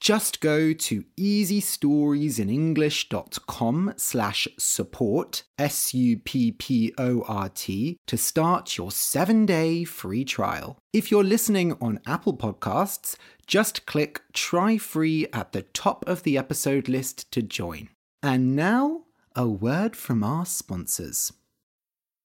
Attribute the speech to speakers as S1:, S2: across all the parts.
S1: Just go to easystoriesinenglish.com slash support, S-U-P-P-O-R-T, to start your seven-day free trial. If you're listening on Apple Podcasts, just click Try Free at the top of the episode list to join. And now, a word from our sponsors.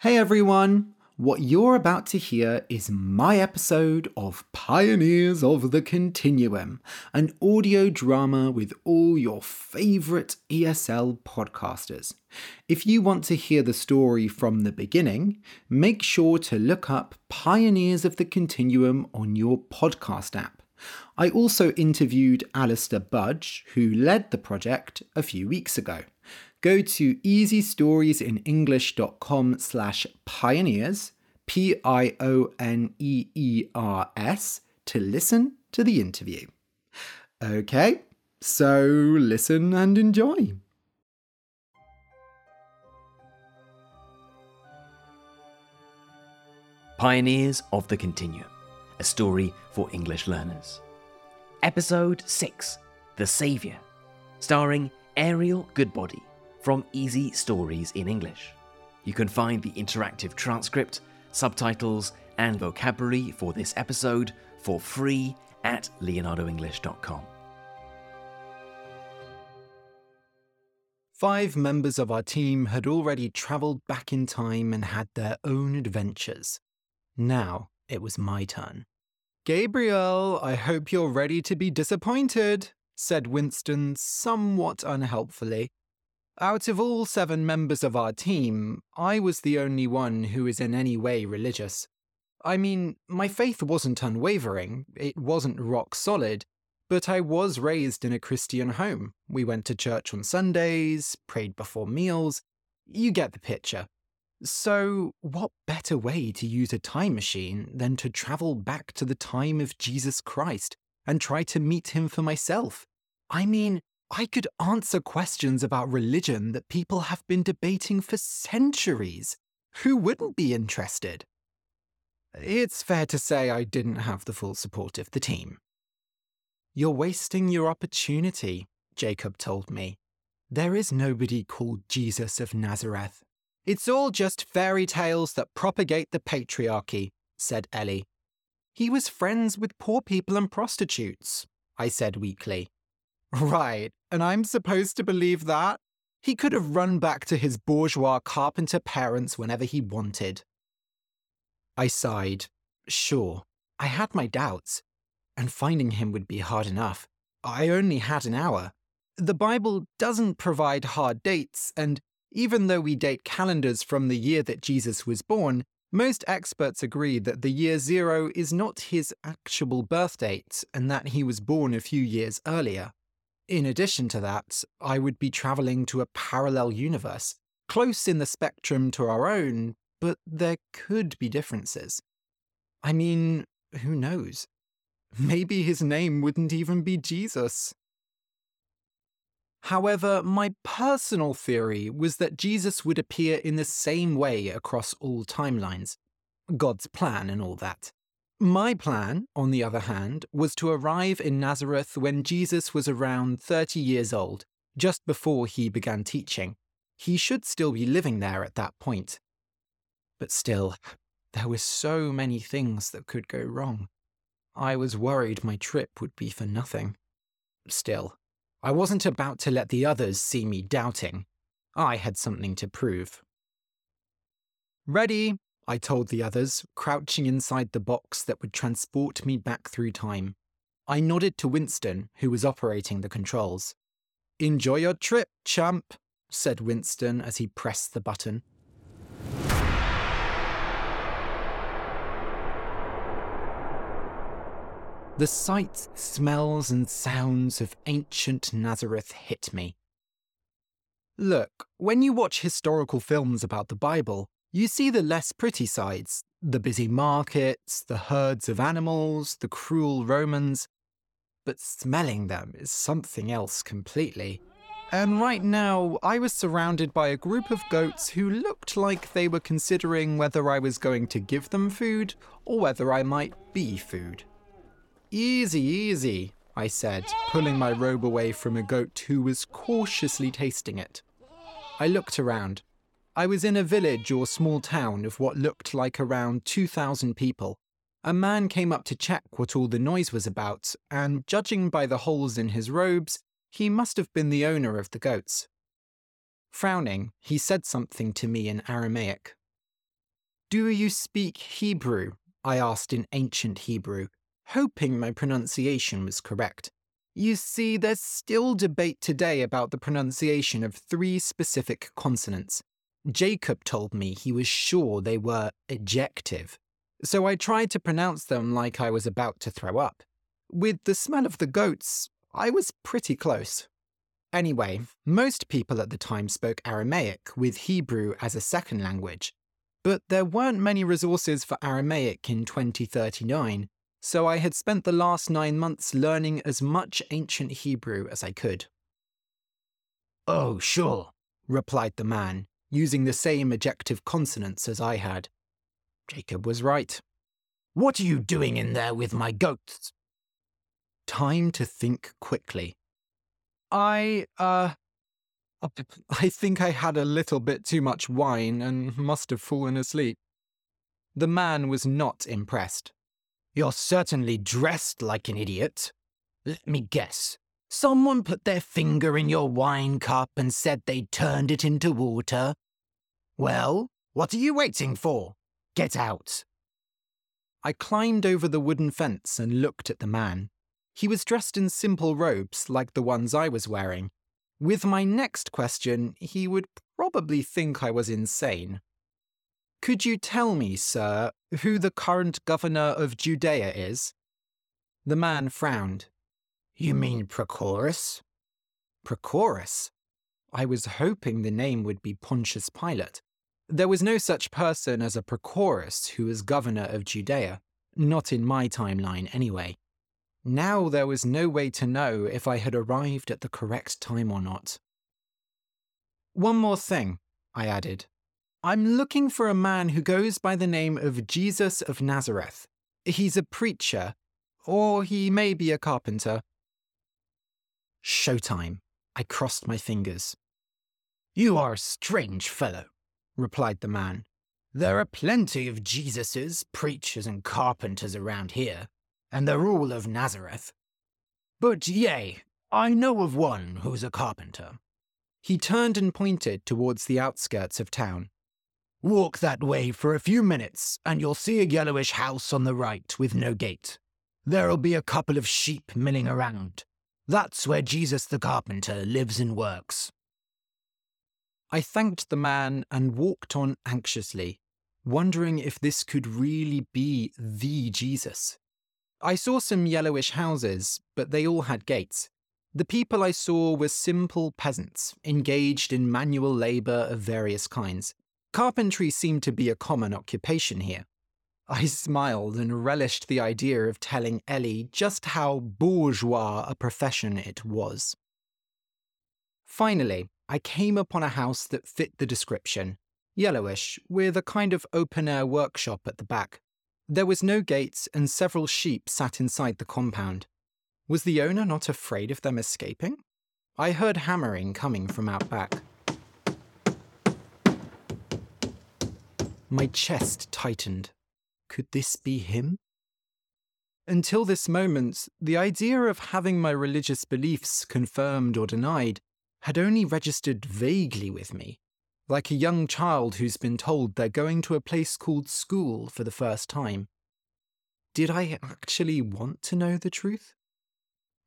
S1: Hey everyone! What you're about to hear is my episode of Pioneers of the Continuum, an audio drama with all your favourite ESL podcasters. If you want to hear the story from the beginning, make sure to look up Pioneers of the Continuum on your podcast app. I also interviewed Alastair Budge, who led the project a few weeks ago go to easystoriesinenglish.com slash pioneers, P-I-O-N-E-E-R-S, to listen to the interview. Okay, so listen and enjoy.
S2: Pioneers of the Continuum, a story for English learners. Episode 6 The Saviour, starring Ariel Goodbody from Easy Stories in English. You can find the interactive transcript, subtitles, and vocabulary for this episode for free at leonardoenglish.com.
S1: Five members of our team had already travelled back in time and had their own adventures. Now it was my turn. Gabriel, I hope you're ready to be disappointed, said Winston somewhat unhelpfully. Out of all seven members of our team, I was the only one who is in any way religious. I mean, my faith wasn't unwavering, it wasn't rock solid, but I was raised in a Christian home. We went to church on Sundays, prayed before meals. You get the picture. So, what better way to use a time machine than to travel back to the time of Jesus Christ and try to meet him for myself? I mean, I could answer questions about religion that people have been debating for centuries. Who wouldn't be interested? It's fair to say I didn't have the full support of the team. You're wasting your opportunity, Jacob told me. There is nobody called Jesus of Nazareth. It's all just fairy tales that propagate the patriarchy, said Ellie. He was friends with poor people and prostitutes, I said weakly. Right, and I'm supposed to believe that? He could have run back to his bourgeois carpenter parents whenever he wanted. I sighed. Sure, I had my doubts, and finding him would be hard enough. I only had an hour. The Bible doesn't provide hard dates, and even though we date calendars from the year that Jesus was born, most experts agree that the year zero is not his actual birth date and that he was born a few years earlier. In addition to that, I would be travelling to a parallel universe, close in the spectrum to our own, but there could be differences. I mean, who knows? Maybe his name wouldn't even be Jesus. However, my personal theory was that Jesus would appear in the same way across all timelines. God's plan and all that. My plan, on the other hand, was to arrive in Nazareth when Jesus was around 30 years old, just before he began teaching. He should still be living there at that point. But still, there were so many things that could go wrong. I was worried my trip would be for nothing. Still, I wasn't about to let the others see me doubting. I had something to prove. Ready, I told the others, crouching inside the box that would transport me back through time. I nodded to Winston, who was operating the controls. Enjoy your trip, champ, said Winston as he pressed the button. The sights, smells, and sounds of ancient Nazareth hit me. Look, when you watch historical films about the Bible, you see the less pretty sides the busy markets, the herds of animals, the cruel Romans. But smelling them is something else completely. And right now, I was surrounded by a group of goats who looked like they were considering whether I was going to give them food or whether I might be food. Easy, easy, I said, pulling my robe away from a goat who was cautiously tasting it. I looked around. I was in a village or small town of what looked like around 2,000 people. A man came up to check what all the noise was about, and judging by the holes in his robes, he must have been the owner of the goats. Frowning, he said something to me in Aramaic. Do you speak Hebrew? I asked in ancient Hebrew, hoping my pronunciation was correct. You see, there's still debate today about the pronunciation of three specific consonants. Jacob told me he was sure they were ejective, so I tried to pronounce them like I was about to throw up. With the smell of the goats, I was pretty close. Anyway, most people at the time spoke Aramaic with Hebrew as a second language, but there weren't many resources for Aramaic in 2039, so I had spent the last nine months learning as much ancient Hebrew as I could. Oh, sure, replied the man, using the same ejective consonants as I had. Jacob was right. What are you doing in there with my goats? Time to think quickly. I, uh, I think I had a little bit too much wine and must have fallen asleep. The man was not impressed. You're certainly dressed like an idiot. Let me guess. Someone put their finger in your wine cup and said they turned it into water. Well, what are you waiting for? Get out. I climbed over the wooden fence and looked at the man. He was dressed in simple robes like the ones I was wearing. With my next question, he would probably think I was insane. Could you tell me, sir, who the current governor of Judea is? The man frowned. You mean Prochorus? Prochorus? I was hoping the name would be Pontius Pilate. There was no such person as a Prochorus who was governor of Judea, not in my timeline anyway. Now there was no way to know if I had arrived at the correct time or not. One more thing, I added. I'm looking for a man who goes by the name of Jesus of Nazareth. He's a preacher, or he may be a carpenter. Showtime. I crossed my fingers. You are a strange fellow, replied the man. There are plenty of Jesuses, preachers, and carpenters around here, and they're all of Nazareth. But yea, I know of one who's a carpenter. He turned and pointed towards the outskirts of town. Walk that way for a few minutes, and you'll see a yellowish house on the right with no gate. There'll be a couple of sheep milling around. That's where Jesus the carpenter lives and works. I thanked the man and walked on anxiously, wondering if this could really be the Jesus. I saw some yellowish houses, but they all had gates. The people I saw were simple peasants, engaged in manual labour of various kinds. Carpentry seemed to be a common occupation here. I smiled and relished the idea of telling Ellie just how bourgeois a profession it was. Finally, I came upon a house that fit the description yellowish, with a kind of open air workshop at the back. There was no gates, and several sheep sat inside the compound. Was the owner not afraid of them escaping? I heard hammering coming from out back. My chest tightened. Could this be him? Until this moment, the idea of having my religious beliefs confirmed or denied had only registered vaguely with me, like a young child who's been told they're going to a place called school for the first time. Did I actually want to know the truth?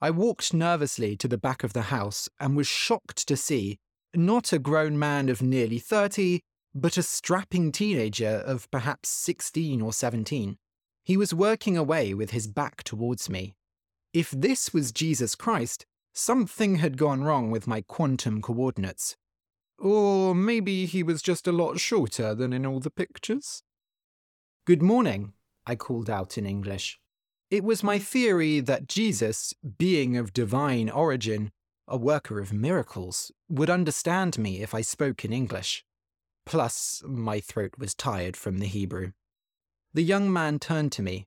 S1: I walked nervously to the back of the house and was shocked to see not a grown man of nearly 30, but a strapping teenager of perhaps 16 or 17. He was working away with his back towards me. If this was Jesus Christ, something had gone wrong with my quantum coordinates. Or maybe he was just a lot shorter than in all the pictures. Good morning, I called out in English. It was my theory that Jesus, being of divine origin, a worker of miracles, would understand me if I spoke in English. Plus, my throat was tired from the Hebrew. The young man turned to me.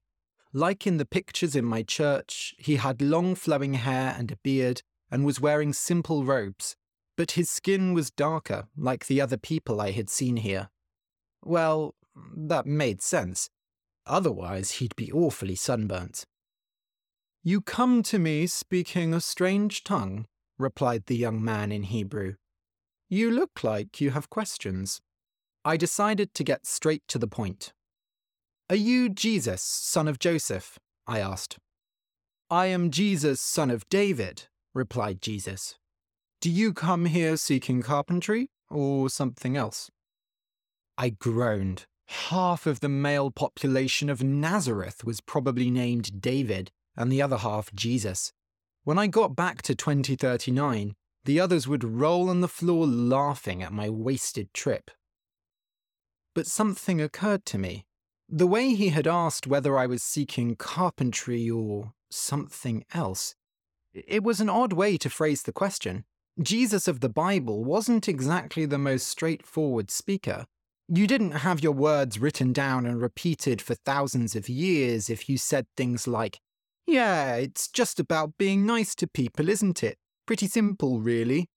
S1: Like in the pictures in my church, he had long flowing hair and a beard and was wearing simple robes, but his skin was darker, like the other people I had seen here. Well, that made sense. Otherwise, he'd be awfully sunburnt. You come to me speaking a strange tongue, replied the young man in Hebrew. You look like you have questions. I decided to get straight to the point. Are you Jesus, son of Joseph? I asked. I am Jesus, son of David, replied Jesus. Do you come here seeking carpentry or something else? I groaned. Half of the male population of Nazareth was probably named David, and the other half Jesus. When I got back to 2039, the others would roll on the floor laughing at my wasted trip. But something occurred to me. The way he had asked whether I was seeking carpentry or something else. It was an odd way to phrase the question. Jesus of the Bible wasn't exactly the most straightforward speaker. You didn't have your words written down and repeated for thousands of years if you said things like, Yeah, it's just about being nice to people, isn't it? Pretty simple, really.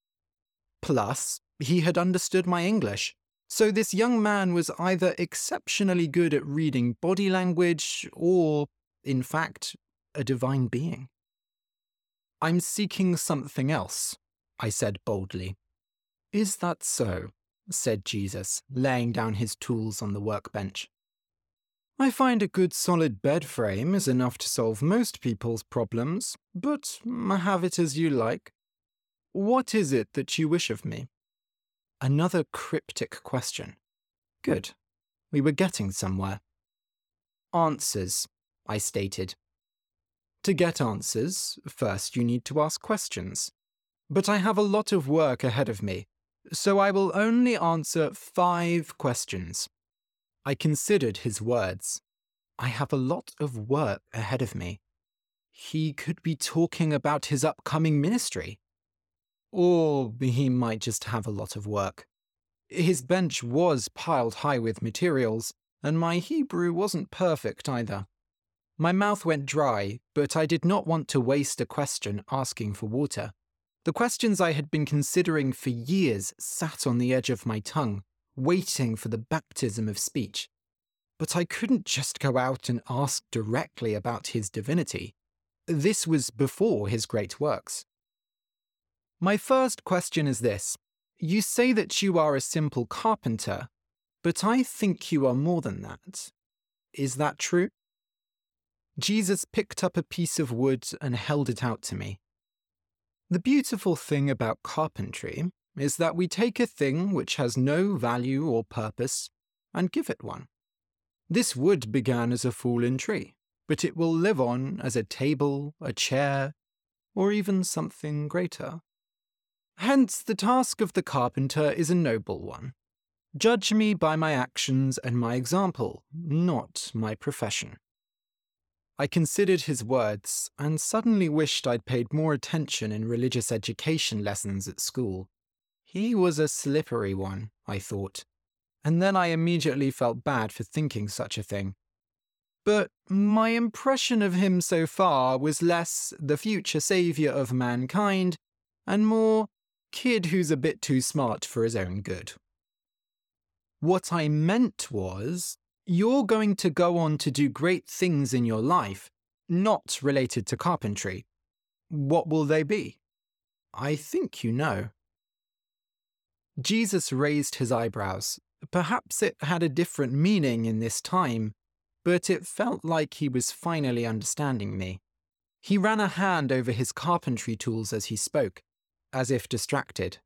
S1: Plus, he had understood my English. So this young man was either exceptionally good at reading body language or, in fact, a divine being. I'm seeking something else, I said boldly. Is that so? said Jesus, laying down his tools on the workbench. I find a good solid bed frame is enough to solve most people's problems, but have it as you like. What is it that you wish of me? Another cryptic question. Good. We were getting somewhere. Answers, I stated. To get answers, first you need to ask questions. But I have a lot of work ahead of me, so I will only answer five questions. I considered his words. I have a lot of work ahead of me. He could be talking about his upcoming ministry. Or he might just have a lot of work. His bench was piled high with materials, and my Hebrew wasn't perfect either. My mouth went dry, but I did not want to waste a question asking for water. The questions I had been considering for years sat on the edge of my tongue, waiting for the baptism of speech. But I couldn't just go out and ask directly about his divinity. This was before his great works. My first question is this You say that you are a simple carpenter, but I think you are more than that. Is that true? Jesus picked up a piece of wood and held it out to me. The beautiful thing about carpentry is that we take a thing which has no value or purpose and give it one. This wood began as a fallen tree, but it will live on as a table, a chair, or even something greater. Hence, the task of the carpenter is a noble one. Judge me by my actions and my example, not my profession. I considered his words and suddenly wished I'd paid more attention in religious education lessons at school. He was a slippery one, I thought, and then I immediately felt bad for thinking such a thing. But my impression of him so far was less the future saviour of mankind and more kid who's a bit too smart for his own good. What I meant was you're going to go on to do great things in your life, not related to carpentry. What will they be? I think you know. Jesus raised his eyebrows. Perhaps it had a different meaning in this time, but it felt like he was finally understanding me. He ran a hand over his carpentry tools as he spoke, as if distracted.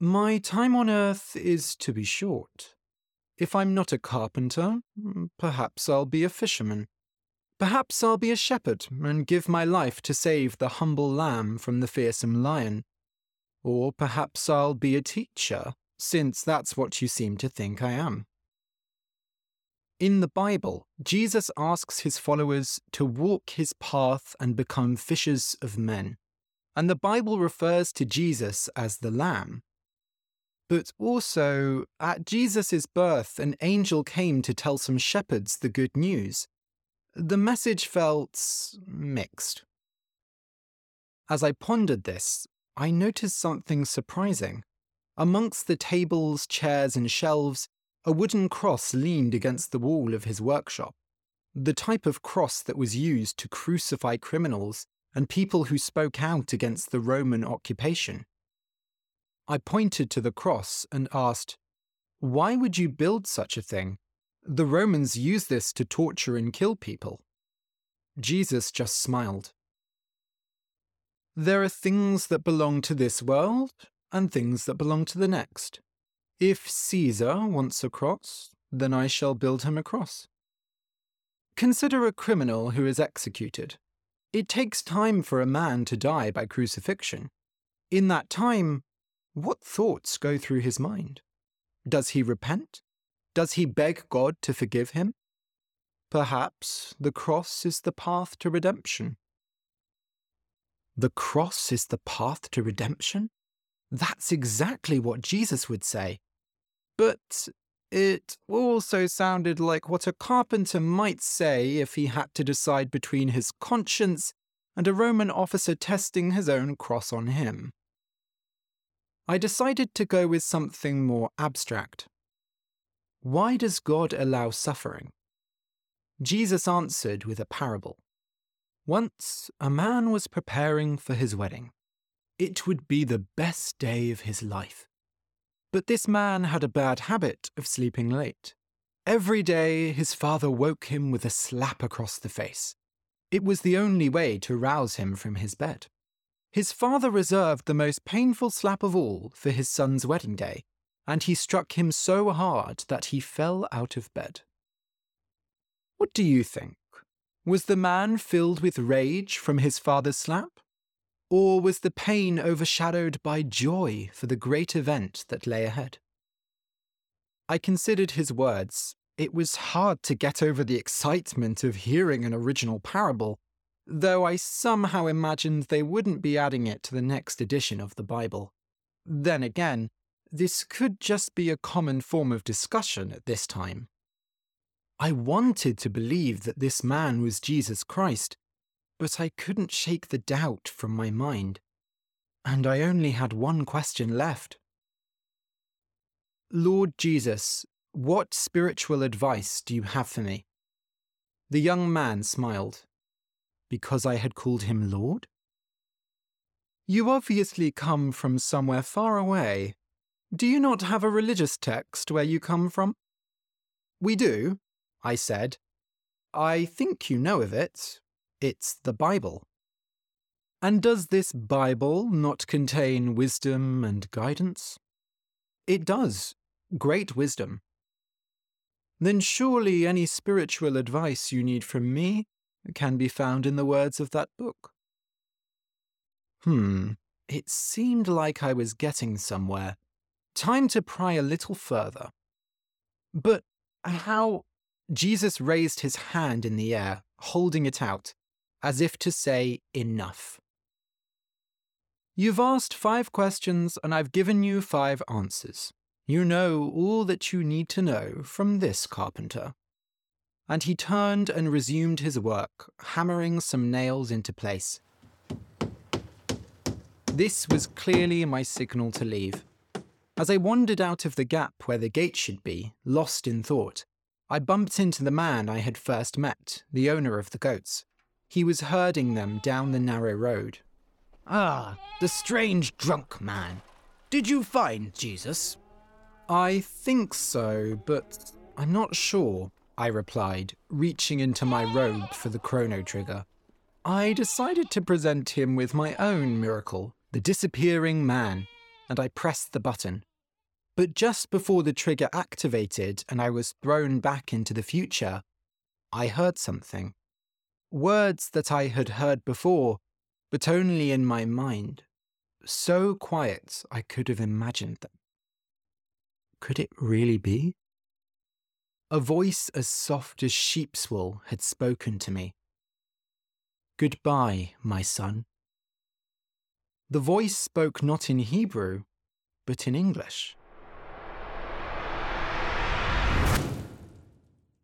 S1: My time on earth is to be short. If I'm not a carpenter, mm, perhaps I'll be a fisherman. Perhaps I'll be a shepherd and give my life to save the humble lamb from the fearsome lion. Or perhaps I'll be a teacher, since that's what you seem to think I am. In the Bible, Jesus asks his followers to walk his path and become fishers of men. And the Bible refers to Jesus as the Lamb. But also, at Jesus' birth, an angel came to tell some shepherds the good news. The message felt mixed. As I pondered this, I noticed something surprising. Amongst the tables, chairs, and shelves, a wooden cross leaned against the wall of his workshop. The type of cross that was used to crucify criminals and people who spoke out against the Roman occupation. I pointed to the cross and asked, Why would you build such a thing? The Romans use this to torture and kill people. Jesus just smiled. There are things that belong to this world and things that belong to the next. If Caesar wants a cross, then I shall build him a cross. Consider a criminal who is executed. It takes time for a man to die by crucifixion. In that time, what thoughts go through his mind? Does he repent? Does he beg God to forgive him? Perhaps the cross is the path to redemption. The cross is the path to redemption? That's exactly what Jesus would say. But it also sounded like what a carpenter might say if he had to decide between his conscience and a Roman officer testing his own cross on him. I decided to go with something more abstract. Why does God allow suffering? Jesus answered with a parable. Once a man was preparing for his wedding. It would be the best day of his life. But this man had a bad habit of sleeping late. Every day his father woke him with a slap across the face. It was the only way to rouse him from his bed. His father reserved the most painful slap of all for his son's wedding day, and he struck him so hard that he fell out of bed. What do you think? Was the man filled with rage from his father's slap? Or was the pain overshadowed by joy for the great event that lay ahead? I considered his words. It was hard to get over the excitement of hearing an original parable, though I somehow imagined they wouldn't be adding it to the next edition of the Bible. Then again, this could just be a common form of discussion at this time. I wanted to believe that this man was Jesus Christ, but I couldn't shake the doubt from my mind. And I only had one question left. Lord Jesus, what spiritual advice do you have for me? The young man smiled. Because I had called him Lord? You obviously come from somewhere far away. Do you not have a religious text where you come from? We do, I said. I think you know of it. It's the Bible. And does this Bible not contain wisdom and guidance? It does. Great wisdom. Then surely any spiritual advice you need from me can be found in the words of that book. Hmm, it seemed like I was getting somewhere. Time to pry a little further. But how Jesus raised his hand in the air, holding it out, as if to say, Enough. You've asked five questions, and I've given you five answers. You know all that you need to know from this carpenter. And he turned and resumed his work, hammering some nails into place. This was clearly my signal to leave. As I wandered out of the gap where the gate should be, lost in thought, I bumped into the man I had first met, the owner of the goats. He was herding them down the narrow road.
S3: Ah, the strange drunk man. Did you find Jesus?
S1: I think so, but I'm not sure, I replied, reaching into my robe for the chrono trigger. I decided to present him with my own miracle, the disappearing man, and I pressed the button. But just before the trigger activated and I was thrown back into the future, I heard something. Words that I had heard before, but only in my mind. So quiet I could have imagined them. Could it really be? A voice as soft as sheep's wool had spoken to me. Goodbye, my son. The voice spoke not in Hebrew, but in English.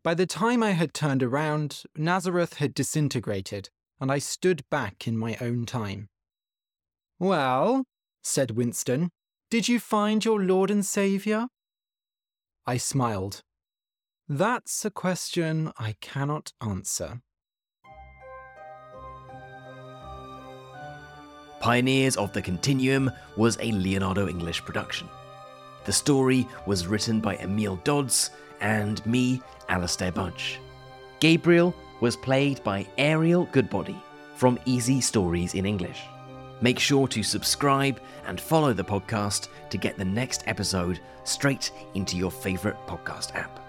S1: By the time I had turned around, Nazareth had disintegrated, and I stood back in my own time. Well, said Winston, did you find your Lord and Saviour? I smiled. That's a question I cannot answer.
S2: Pioneers of the Continuum was a Leonardo English production. The story was written by Emile Dodds and me, Alastair Budge. Gabriel was played by Ariel Goodbody from Easy Stories in English. Make sure to subscribe and follow the podcast to get the next episode straight into your favourite podcast app.